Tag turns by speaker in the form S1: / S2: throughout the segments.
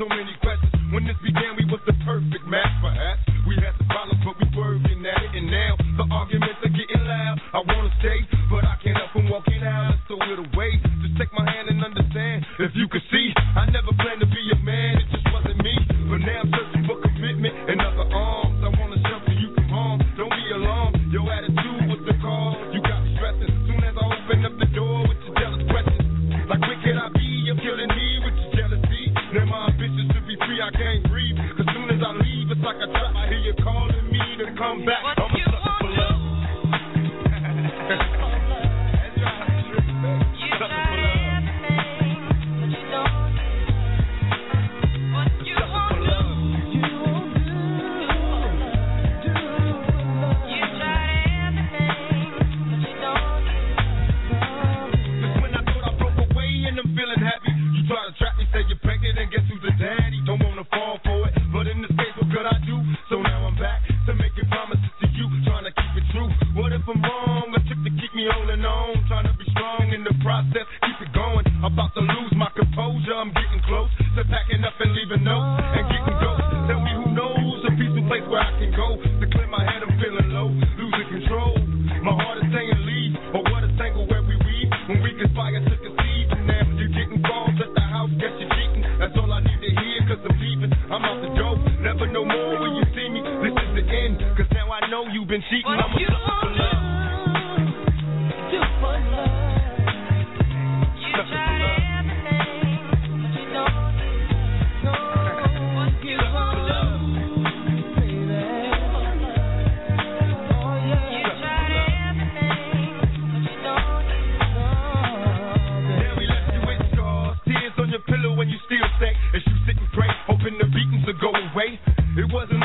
S1: So many It wasn't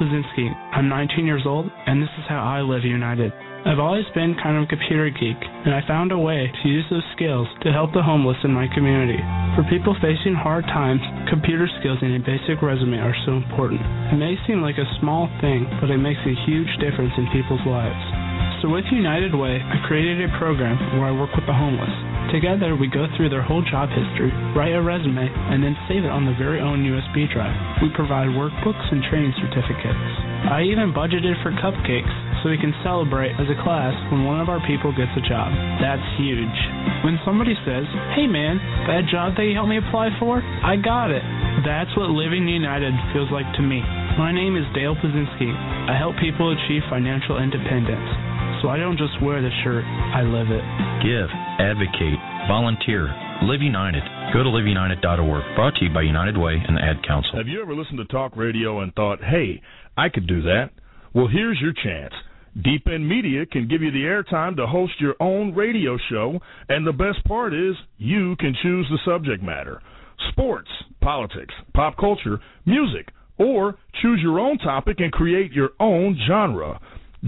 S2: name Pazinski. I'm 19 years old, and this is how I live united. I've always been kind of a computer geek, and I found a way to use those skills to help the homeless in my community. For people facing hard times, computer skills and a basic resume are so important. It may seem like a small thing, but it makes a huge difference in people's lives. So with United Way, I created a program where I work with the homeless. Together, we go through their whole job history, write a resume, and then save it on their very own USB drive. We provide workbooks and training certificates. I even budgeted for cupcakes so we can celebrate as a class when one of our people gets a job. That's huge. When somebody says, hey man, that job that you helped me apply for, I got it. That's what Living United feels like to me. My name is Dale Pazinski. I help people achieve financial independence. So I don't just wear the shirt, I live it.
S3: Give, advocate, volunteer, Live United. Go to liveunited.org. Brought to you by United Way and the Ad Council.
S4: Have you ever listened to talk radio and thought, hey, I could do that? Well, here's your chance. Deep End Media can give you the airtime to host your own radio show, and the best part is you can choose the subject matter sports, politics, pop culture, music, or choose your own topic and create your own genre.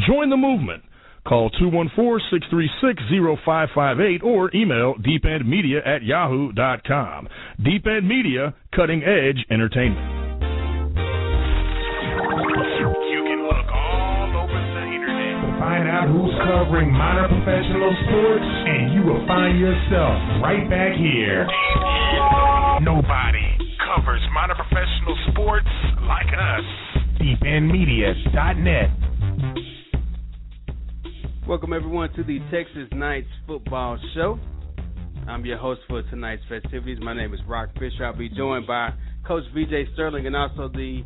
S4: Join the movement. Call 214-636-0558 or email deependmedia at yahoo.com. Deep End Media, cutting edge entertainment.
S1: You can look all over the internet.
S5: Find out who's covering minor professional sports, and you will find yourself right back here.
S1: Nobody covers minor professional sports like us.
S5: DeepEndMedia.net.
S6: Welcome everyone to the Texas Knights Football Show. I'm your host for tonight's festivities. My name is Rock Fisher. I'll be joined by Coach BJ Sterling and also the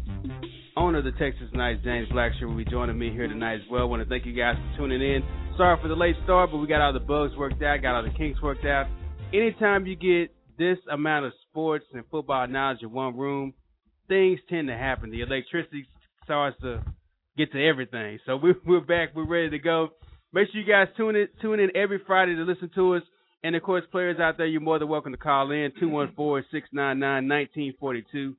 S6: owner of the Texas Knights, James Blackshear, will be joining me here tonight as well. I want to thank you guys for tuning in. Sorry for the late start, but we got all the bugs worked out, got all the kinks worked out. Anytime you get this amount of sports and football knowledge in one room, things tend to happen. The electricity starts to get to everything. So we're back. We're ready to go. Make sure you guys tune in tune in every Friday to listen to us. And of course, players out there, you're more than welcome to call in 214-699-1942.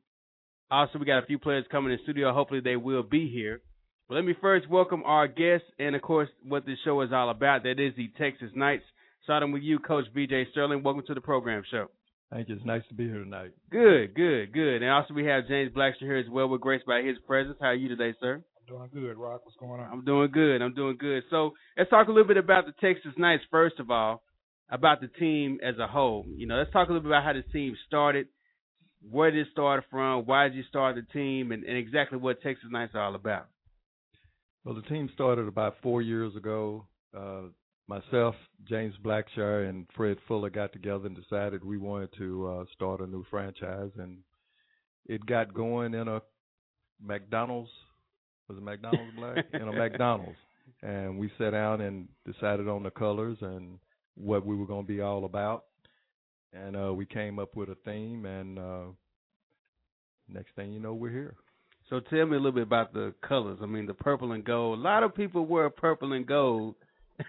S6: Also, we got a few players coming in studio. Hopefully, they will be here. But let me first welcome our guests, and of course, what this show is all about. That is the Texas Knights. Starting with you, Coach BJ Sterling. Welcome to the program show.
S7: Thank you. It's nice to be here tonight.
S6: Good, good, good. And also, we have James Blackshear here as well. We're graced by his presence. How are you today, sir?
S8: Doing good, Rock. What's going on?
S6: I'm doing good. I'm doing good. So let's talk a little bit about the Texas Knights first of all, about the team as a whole. You know, let's talk a little bit about how the team started, where did it start from, why did you start the team, and, and exactly what Texas Knights are all about.
S7: Well, the team started about four years ago. Uh, myself, James Blackshear, and Fred Fuller got together and decided we wanted to uh, start a new franchise, and it got going in a McDonald's was it McDonald's Black? in a McDonald's. And we sat down and decided on the colors and what we were going to be all about. And uh, we came up with a theme, and uh, next thing you know, we're here.
S6: So tell me a little bit about the colors. I mean, the purple and gold. A lot of people wear purple and gold.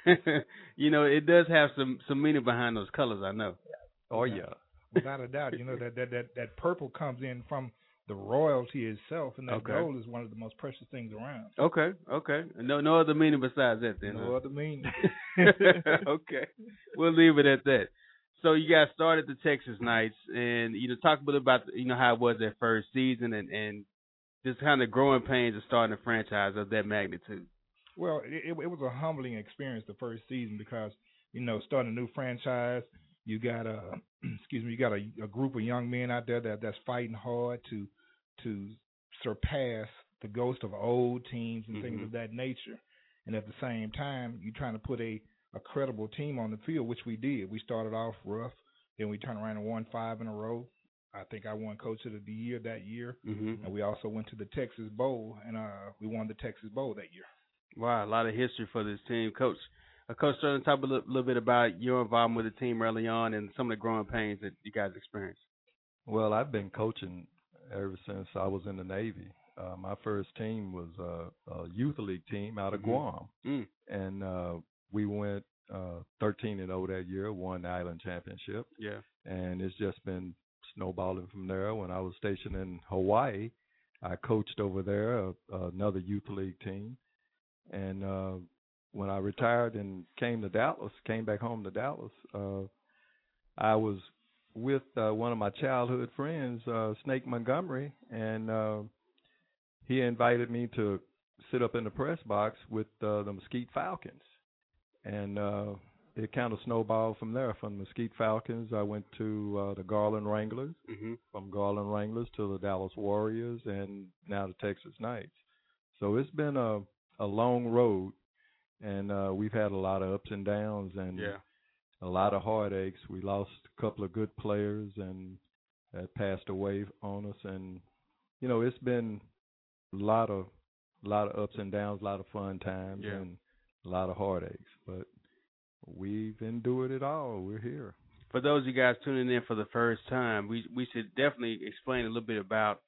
S6: you know, it does have some some meaning behind those colors. I know.
S7: Oh yeah,
S8: without a doubt. You know that that that that purple comes in from the royalty itself, and that
S6: Okay.
S8: gold is one of the most precious things around.
S6: Okay, okay. No no other meaning besides that then.
S8: No
S6: huh?
S8: other meaning.
S6: okay. We'll leave it at that. So you guys started the Texas Knights and you know talk a bit about you know how it was that first season and and just kind of growing pains of starting a franchise of that magnitude.
S8: Well, it, it, it was a humbling experience the first season because you know starting a new franchise, you got a excuse me, you got a, a group of young men out there that that's fighting hard to to surpass the ghost of old teams and things
S6: Mhm.
S8: of that nature. And at the same time, you're trying to put a a credible team on the field, which we did. We started off rough, then we turned around and won five in a row. I think I won Coach of the Year that year,
S6: Mhm.
S8: and we also went to the Texas Bowl, and uh, we won the Texas Bowl that year.
S6: Wow, a lot of history for this team, Coach. Uh, Coach Sterling, talk a little, little bit about your involvement with the team early on and some of the growing pains that you guys experienced.
S7: Well, I've been coaching ever since I was in the Navy. Uh, my first team was uh, a youth league team out of
S6: Mhm.
S7: Guam,
S6: Mm.
S7: and uh, we went uh, 13 and 0 that year, won the Island Championship,
S6: Yeah.
S7: and it's just been snowballing from there. When I was stationed in Hawaii, I coached over there uh, another youth league team, and uh, when I retired and came to Dallas, came back home to Dallas, uh, I was with uh, one of my childhood friends, uh, Snake Montgomery, and uh, he invited me to sit up in the press box with uh, the Mesquite Falcons, and uh, it kind of snowballed from there. From the Mesquite Falcons, I went to uh, the Garland Wranglers.
S6: Mm-hmm.
S7: From Garland Wranglers to the Dallas Warriors, and now the Texas Knights. So it's been a a long road, and uh, we've had a lot of ups and downs, and
S6: Yeah.
S7: A lot of heartaches. We lost a couple of good players and that passed away on us, and you know it's been a lot of a lot of ups and downs, a lot of fun times,
S6: Yeah.
S7: and a lot of heartaches. But we've endured it all. We're here.
S6: For those of you guys tuning in for the first time, we we should definitely explain a little bit about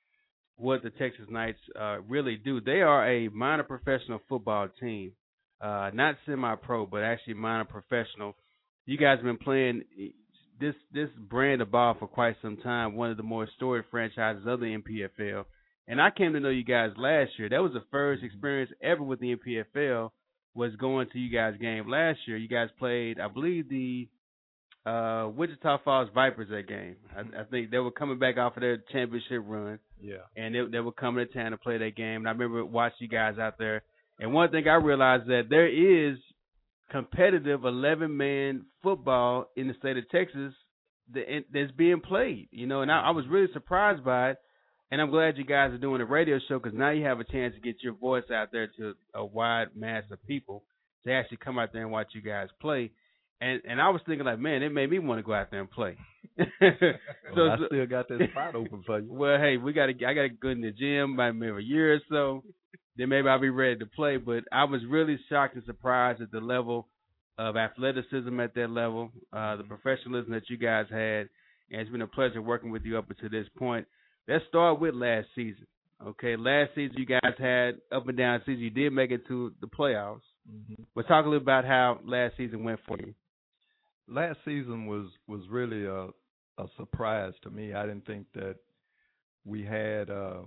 S6: what the Texas Knights uh, really do. They are a minor professional football team, uh, not semi-pro, but actually minor professional. You guys have been playing this this brand of ball for quite some time. One of the more storied franchises of the NPFL. And I came to know you guys last year. That was the first experience ever with the NPFL. Was going to you guys' game last year. You guys played, I believe, the uh, Wichita Falls Vipers that game. I, I think they were coming back off of their championship run,
S7: Yeah.
S6: and they, they were coming to town to play that game. And I remember watching you guys out there. And one thing I realized that there is competitive 11 man football in the state of Texas that, that's being played. You know, and I, I was really surprised by it. And I'm glad you guys are doing a radio show because now you have a chance to get your voice out there to a wide mass of people to actually come out there and watch you guys play. And and I was thinking like, man, it made me want to go out there and play.
S7: Well, I still got that spot open for you.
S6: Well, hey, we got to. I got to go in the gym by maybe a year or so. Then maybe I'll be ready to play. But I was really shocked and surprised at the level of athleticism at that level, uh, the professionalism that you guys had, and it's been a pleasure working with you up until this point. Let's start with last season. Okay, last season you guys had up and down season. You did make it to the playoffs.
S7: Mhm.
S6: But talk a little about how last season went for you.
S7: last season was was really a a surprise to me. I didn't think that we had. uh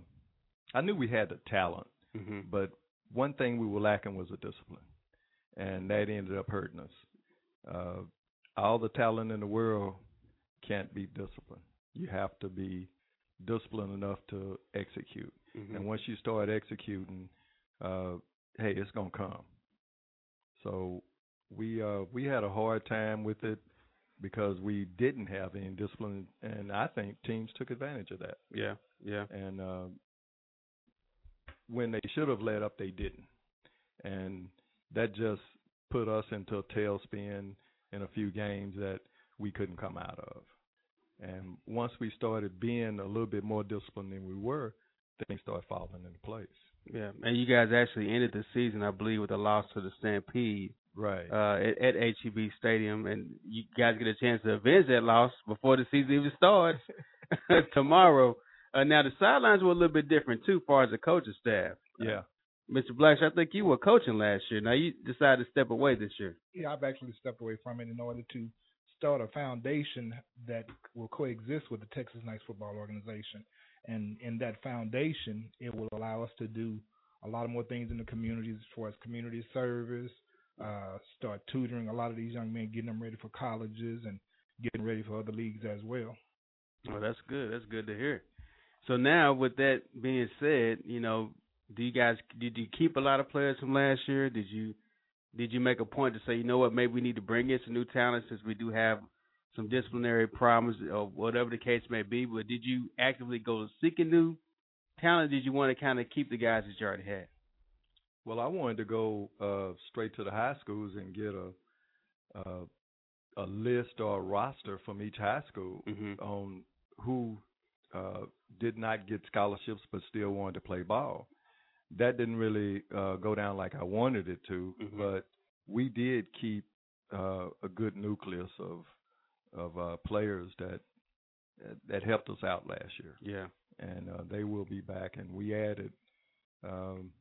S7: I knew we had the talent,
S6: Mm-hmm.
S7: but one thing we were lacking was a discipline, and that ended up hurting us. Uh, all the talent in the world can't be disciplined. You have to be disciplined enough to execute,
S6: Mhm.
S7: and once you start executing, uh, hey, it's gonna come. So we uh we had a hard time with it because we didn't have any discipline and I think teams took advantage of that.
S6: Yeah, yeah.
S7: And uh when they should have let up they didn't. And that just put us into a tailspin in a few games that we couldn't come out of. And once we started being a little bit more disciplined than we were, things started falling into place.
S6: Yeah, and you guys actually ended the season, I believe, with a loss to the Stampede,
S7: Right.
S6: uh, at, at HEB Stadium, and you guys get a chance to avenge that loss before the season even starts tomorrow. Uh, now the sidelines were a little bit different too, far as the coaching staff.
S7: Yeah.
S6: Mr. Blacksh, I think you were coaching last year. Now you decided to step away this year.
S8: Yeah, I've actually stepped away from it in order to start a foundation that will coexist with the Texas Knights Football Organization. And in that foundation, it will allow us to do a lot of more things in the communities as far as community service, uh, start tutoring a lot of these young men, getting them ready for colleges and getting ready for other leagues as well.
S6: Well, that's good. That's good to hear. So now, with that being said, you know, do you guys did you keep a lot of players from last year? Did you did you make a point to say, you know what, maybe we need to bring in some new talent since we do have some disciplinary problems or whatever the case may be? But did you actively go seeking new talent? Did you want to kind of keep the guys that you already had?
S7: Well, I wanted to go uh, straight to the high schools and get a uh, a list or a roster from each high school
S6: Mm-hmm.
S7: on who uh, did not get scholarships but still wanted to play ball. That didn't really uh, go down like I wanted it to,
S6: Mhm.
S7: but we did keep uh, a good nucleus of of uh, players that that helped us out last year
S6: Yeah.
S7: and uh, they will be back. And we added um,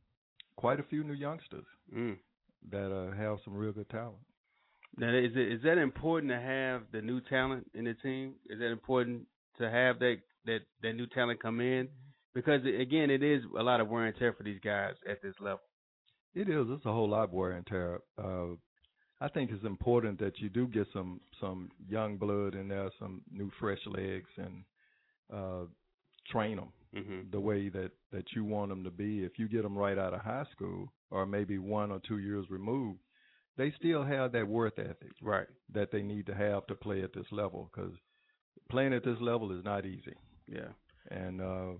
S7: quite a few new youngsters
S6: Mm.
S7: that uh, have some real good talent.
S6: Now, is it is that important to have the new talent in the team? Is that important to have that that that new talent come in? Because again, it is a lot of wear and tear for these guys at this level.
S7: It is. It's a whole lot of wear and tear. Uh, I think it's important that you do get some some young blood in there, some new fresh legs, and uh, train them
S6: mm-hmm.
S7: the way that that you want them to be. If you get them right out of high school, or maybe one or two years removed, they still have that worth ethic,
S6: right?
S7: That they need to have to play at this level because playing at this level is not easy.
S6: Yeah,
S7: and uh,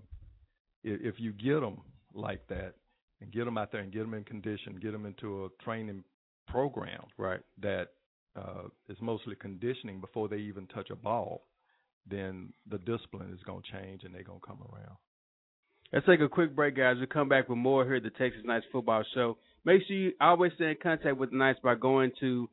S7: if, if you get them like that and get them out there and get them in condition, get them into a training program,
S6: right?
S7: That uh, is mostly conditioning before they even touch a ball, then the discipline is going to change and they're going to come around.
S6: Let's take a quick break, guys. We'll come back with more here at the Texas Knights Football Show. Make sure you always stay in contact with the Knights by going to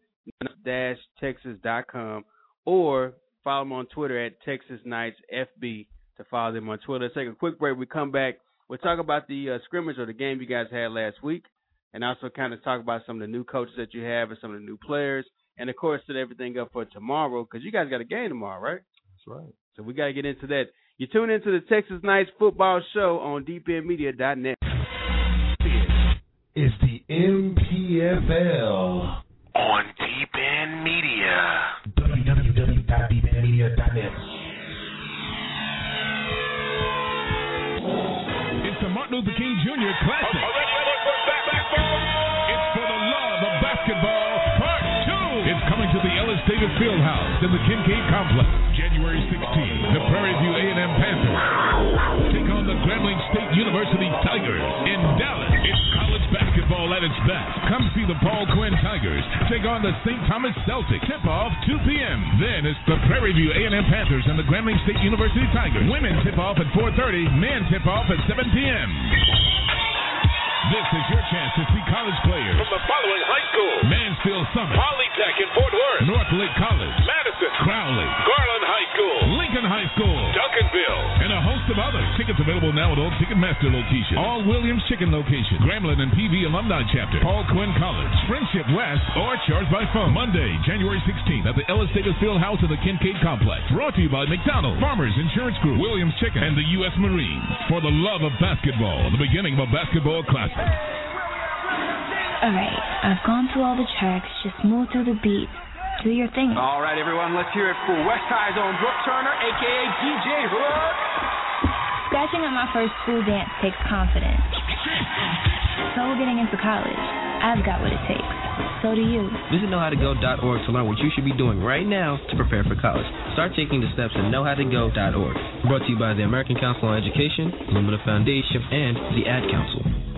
S6: texas.com or follow them on Twitter at Texas Knights FB to follow them on Twitter. Let's take a quick break. We come back. We'll talk about the uh, scrimmage or the game you guys had last week, and also kind of talk about some of the new coaches that you have and some of the new players, and of course set everything up for tomorrow because you guys got a game tomorrow, right?
S7: That's right.
S6: So we got to get into that. You tune into the Texas Knights Football Show on DeepEndMedia.net.
S5: Is the MPFL
S9: on
S10: Luther King Jr. Classic. It's for the love of basketball, part two. It's coming to the Ellis Davis Fieldhouse in the Kincaid Complex, January 16th. The Prairie View A&M Panthers take on the Grambling State University Tigers at its best. Come see the Paul Quinn Tigers take on the St. Thomas Celtics. Tip off 2 p.m. Then it's the Prairie View A&M Panthers and the Grambling State University Tigers. Women tip off at 4:30. Men tip off at 7 p.m. This is your chance to see college players.
S9: From the following high school
S10: Mansfield Summit,
S9: Polytech in Fort Worth,
S10: North Lake College,
S9: Madison,
S10: of others. Tickets available now at all Ticketmaster locations, all Williams Chicken locations, Grambling and PV Alumni Chapter, Paul Quinn College, Friendship West, or charge by phone. Monday, January 16th at the Ellis Davis Field House of the Kincaid Complex. Brought to you by McDonald's, Farmers Insurance Group, Williams Chicken, and the U.S. Marines. For the love of basketball, the beginning of a basketball classic.
S11: Alright, I've gone through all the tracks, just move to the beat. Do your thing.
S12: All right, everyone, let's hear it for West High Zone Brooke Turner, aka DJ Hook.
S11: Scratching at my first school dance takes confidence. So getting into college, I've got what it takes. So do you.
S13: Visit knowhowtogo.org to learn what you should be doing right now to prepare for college. Start taking the steps at knowhowtogo.org. Brought to you by the American Council on Education, Lumina Foundation, and the Ad Council.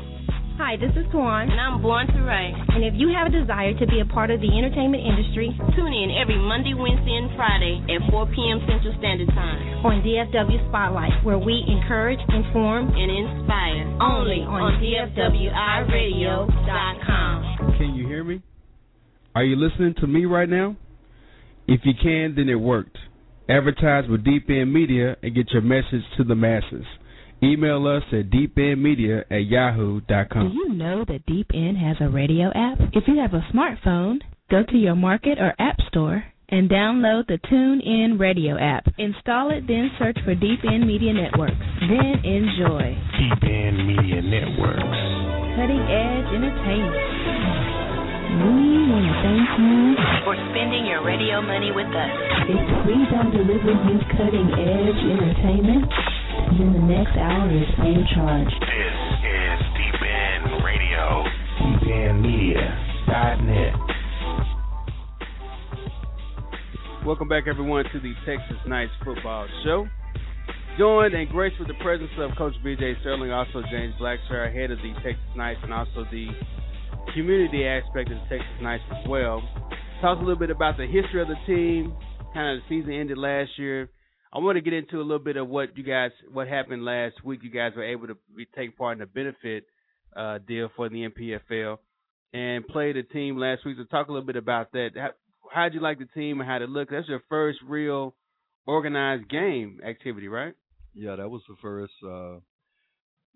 S14: Hi, this is Tuan. And I'm Born to Ray. And if you have a desire to be a part of the entertainment industry,
S15: tune in every Monday, Wednesday, and Friday at 4 p.m. Central Standard Time
S14: on DFW Spotlight, where we encourage, inform,
S15: and inspire.
S14: Only on DFWIRadio.com.
S6: Can you hear me? Are you listening to me right now? If you can, then it worked. Advertise with Deep End Media and get your message to the masses. Email us at deependmedia at yahoo.com.
S16: Do you know that Deep End has a radio app? If you have a smartphone, go to your market or app store and download the TuneIn Radio app. Install it, then search for Deep End Media Networks. Then enjoy.
S5: Deep End Media Networks.
S16: Cutting edge entertainment. We want to thank you
S15: for spending your radio money with us.
S16: If we don't you cutting edge entertainment, then the next hour is free of charge.
S9: This is Deep End Radio.
S5: DeepEndMedia.net.
S6: Welcome back, everyone, to the Texas Knights Football Show. Joined and graced with the presence of Coach B.J. Sterling, also James Blackshear, head of the Texas Knights, and also the community aspect of the Texas Knights as well. Talk a little bit about the history of the team, kind of the season ended last year. I want to get into a little bit of what you guys, what happened last week. You guys were able to be, take part in the benefit uh, deal for the MPFL and play the team last week. So talk a little bit about that. How, how'd you like the team and how did it look? That's your first real organized game activity, right?
S7: Yeah, that was the first uh,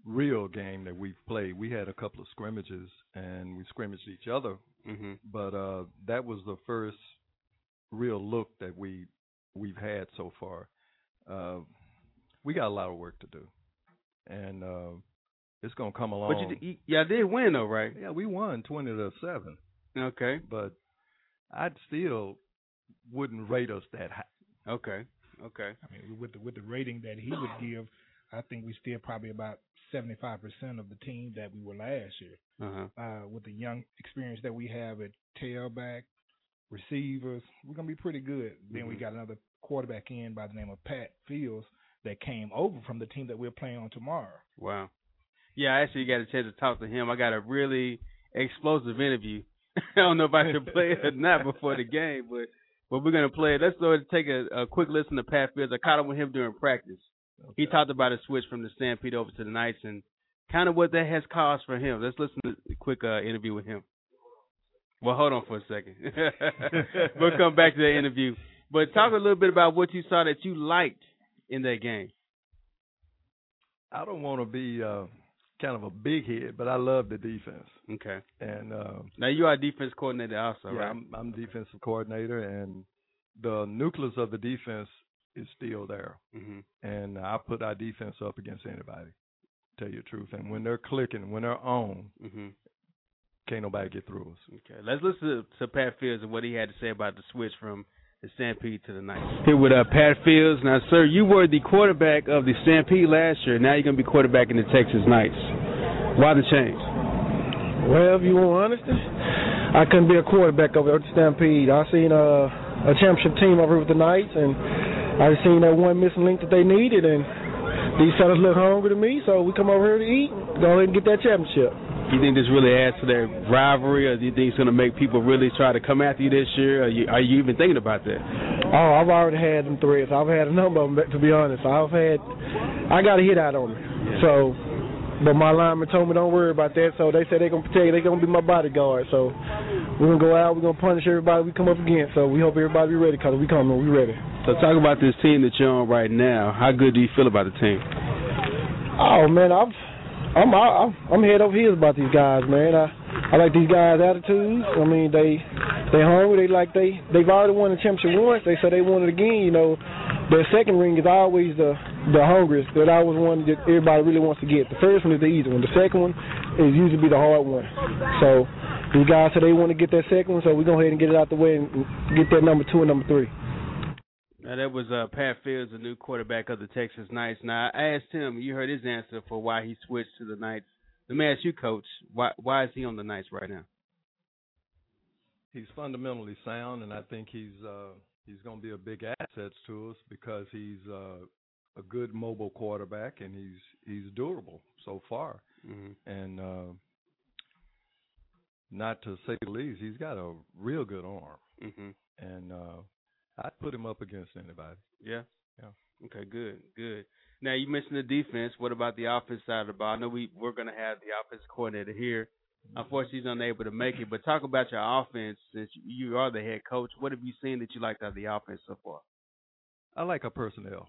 S7: real game that we've played. We had a couple of scrimmages and we scrimmaged each other
S6: Mm-hmm.
S7: but uh, that was the first real look that we we've had so far. Uh, we got a lot of work to do, and uh, it's gonna come along.
S6: But you, did- you, yeah, I did win though, right?
S7: yeah, we won twenty to seven,
S6: Okay.
S7: but I still wouldn't rate us that high.
S6: Okay. Okay.
S8: I mean, with the with the rating that he would give, I think we still probably about seventy five percent of the team that we were last year.
S6: Uh-huh.
S8: Uh, with the young experience that we have at tailback, receivers, we're gonna be pretty good. Then we
S6: Mhm.
S8: got another quarterback in by the name of Pat Fields that came over from the team that we're playing on tomorrow.
S6: Wow. Yeah, I actually got a chance to talk to him. I got a really explosive interview. I don't know if I should play it or not before the game, but but we're gonna play it. Let's go take a, a quick listen to Pat Fields. I caught up with him during practice. He talked about a switch from the Stampede over to the Knights and kind of what that has caused for him. Let's listen to a quick uh, interview with him. Well, hold on for a second. we'll come back to the interview. But talk a little bit about what you saw that you liked in that game.
S7: I don't want to be uh, kind of a big head, but I love the defense.
S6: Okay.
S7: And uh,
S6: Now you are defense coordinator also,
S7: yeah,
S6: right?
S7: I'm, I'm defensive coordinator, and the nucleus of the defense is still there.
S6: hmm
S7: And I put our defense up against anybody. Tell you the truth. And when they're clicking, when they're on,
S6: hmm
S7: can't nobody get through us.
S6: Okay, let's listen to, to Pat Fields and what he had to say about the switch from the Stampede to the Knights. Here with uh, Pat Fields. Now, sir, you were the quarterback of the Stampede last year. Now you're going to be quarterback in the Texas Knights. Why the change?
S17: Well, if you want honesty, I couldn't be a quarterback over at the Stampede. I seen a, a championship team over with the Knights, and I just seen that one missing link that they needed, and these fellas look hungry to me, so we come over here to eat, go ahead and get that championship.
S6: You think this really adds to their rivalry, or do you think it's going to make people really try to come after you this year? Are you, are you even thinking about that?
S17: Oh, I've already had them threats. I've had a number of them, to be honest. I've had, I got a hit out on me. So, but my lineman told me don't worry about that. So they said they're gonna protect. They're gonna be my bodyguard. So we're gonna go out. We're gonna punish everybody we come up against. So we hope everybody be ready. Cause we coming. We ready.
S6: So talk about this team that you're on right now. How good do you feel about the team?
S17: Oh man, I've, I'm I'm I'm head over heels about these guys, man. I I like these guys' attitudes. I mean, they they hungry. They like they they've already won the championship once. They said they won it again. You know, their second ring is always the the hungriest. That always one that everybody really wants to get. The first one is the easy one. The second one is usually be the hard one. So these guys said they want to get that second one. So we go ahead and get it out the way and get that number two and number three.
S6: Now that was uh, Pat Fields, the new quarterback of the Texas Knights. Now I asked him, you heard his answer for why he switched to the Knights. Let me ask you, Coach, why why is he on the Knights right now?
S7: He's fundamentally sound, and I think he's uh, he's going to be a big asset to us because he's uh, a good mobile quarterback and he's he's durable so far.
S6: Mm-hmm.
S7: And uh, not to say the least, he's got a real good arm,
S6: Mm-hmm.
S7: and uh, I'd put him up against anybody.
S6: Yeah.
S7: Yeah.
S6: Okay. Good. Good. Now you mentioned the defense. What about the offense side of the ball? I know we we're going to have the offensive coordinator here. Unfortunately, he's unable to make it. But talk about your offense since you are the head coach. What have you seen that you liked out of the offense so far?
S7: I like our personnel.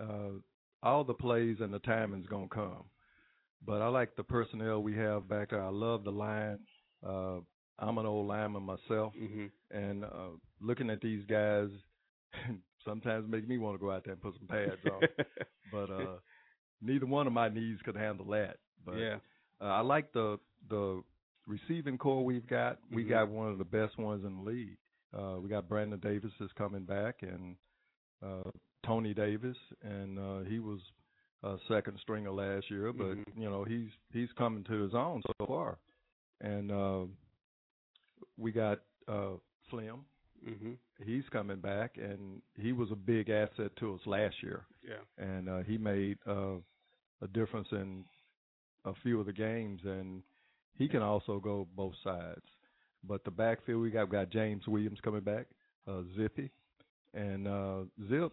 S7: Uh, all the plays and the timing's gonna come, but I like the personnel we have back there. I love the line. Uh, I'm an old lineman myself,
S6: mm-hmm.
S7: and uh, looking at these guys sometimes make me want to go out there and put some pads on. but uh, neither one of my knees could handle that. But
S6: yeah.
S7: uh, I like the the receiving core we've got. We
S6: Mhm.
S7: got one of the best ones in the league. Uh, we got Brandon Davis is coming back, and uh, Tony Davis, and uh, he was uh, second stringer last year, but
S6: Mhm.
S7: you know he's he's coming to his own so far, and uh, we got uh, Slim.
S6: Mm-hmm.
S7: He's coming back, and he was a big asset to us last year
S6: Yeah.
S7: and uh, he made uh, a difference in a few of the games, and he can also go both sides. But the backfield, we got we got James Williams coming back, uh, Zippy, and uh, Zip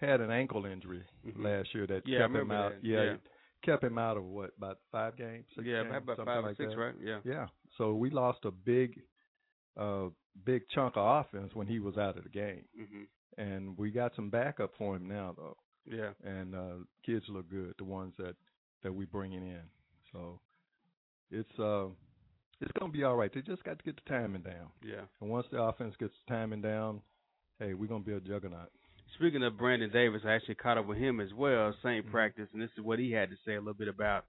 S7: had an ankle injury
S6: Mhm.
S7: last year that
S6: Yeah,
S7: kept him out.
S6: that.
S7: Yeah,
S6: Yeah.
S7: kept him out of what about five games? Six
S6: Yeah,
S7: games,
S6: about five or
S7: like
S6: six,
S7: that?
S6: right? Yeah.
S7: Yeah. So we lost a big, uh, big chunk of offense when he was out of the game,
S6: Mm-hmm.
S7: and we got some backup for him now though
S6: Yeah.
S7: and uh kids look good the ones that that we bringing in so it's uh it's going to be all right. They just got to get the timing down.
S6: Yeah.
S7: And once the offense gets the timing down, hey, we're going to be a juggernaut.
S6: Speaking of Brandon Davis, I actually caught up with him as well, same
S7: Mm-hmm.
S6: practice, and this is what he had to say a little bit about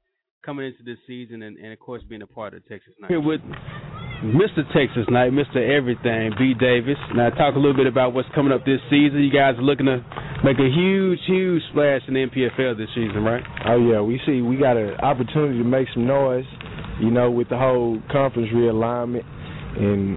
S6: coming into this season and, and of course being a part of Texas Knights.
S18: Here with Mr. Texas Knight, Mr. Everything, B. Davis. Now talk a little bit about what's coming up this season. You guys are looking to make a huge, huge splash in the NPFL this season, right?
S19: Oh yeah, we see we got an opportunity to make some noise, you know, with the whole conference realignment and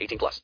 S20: 18 plus.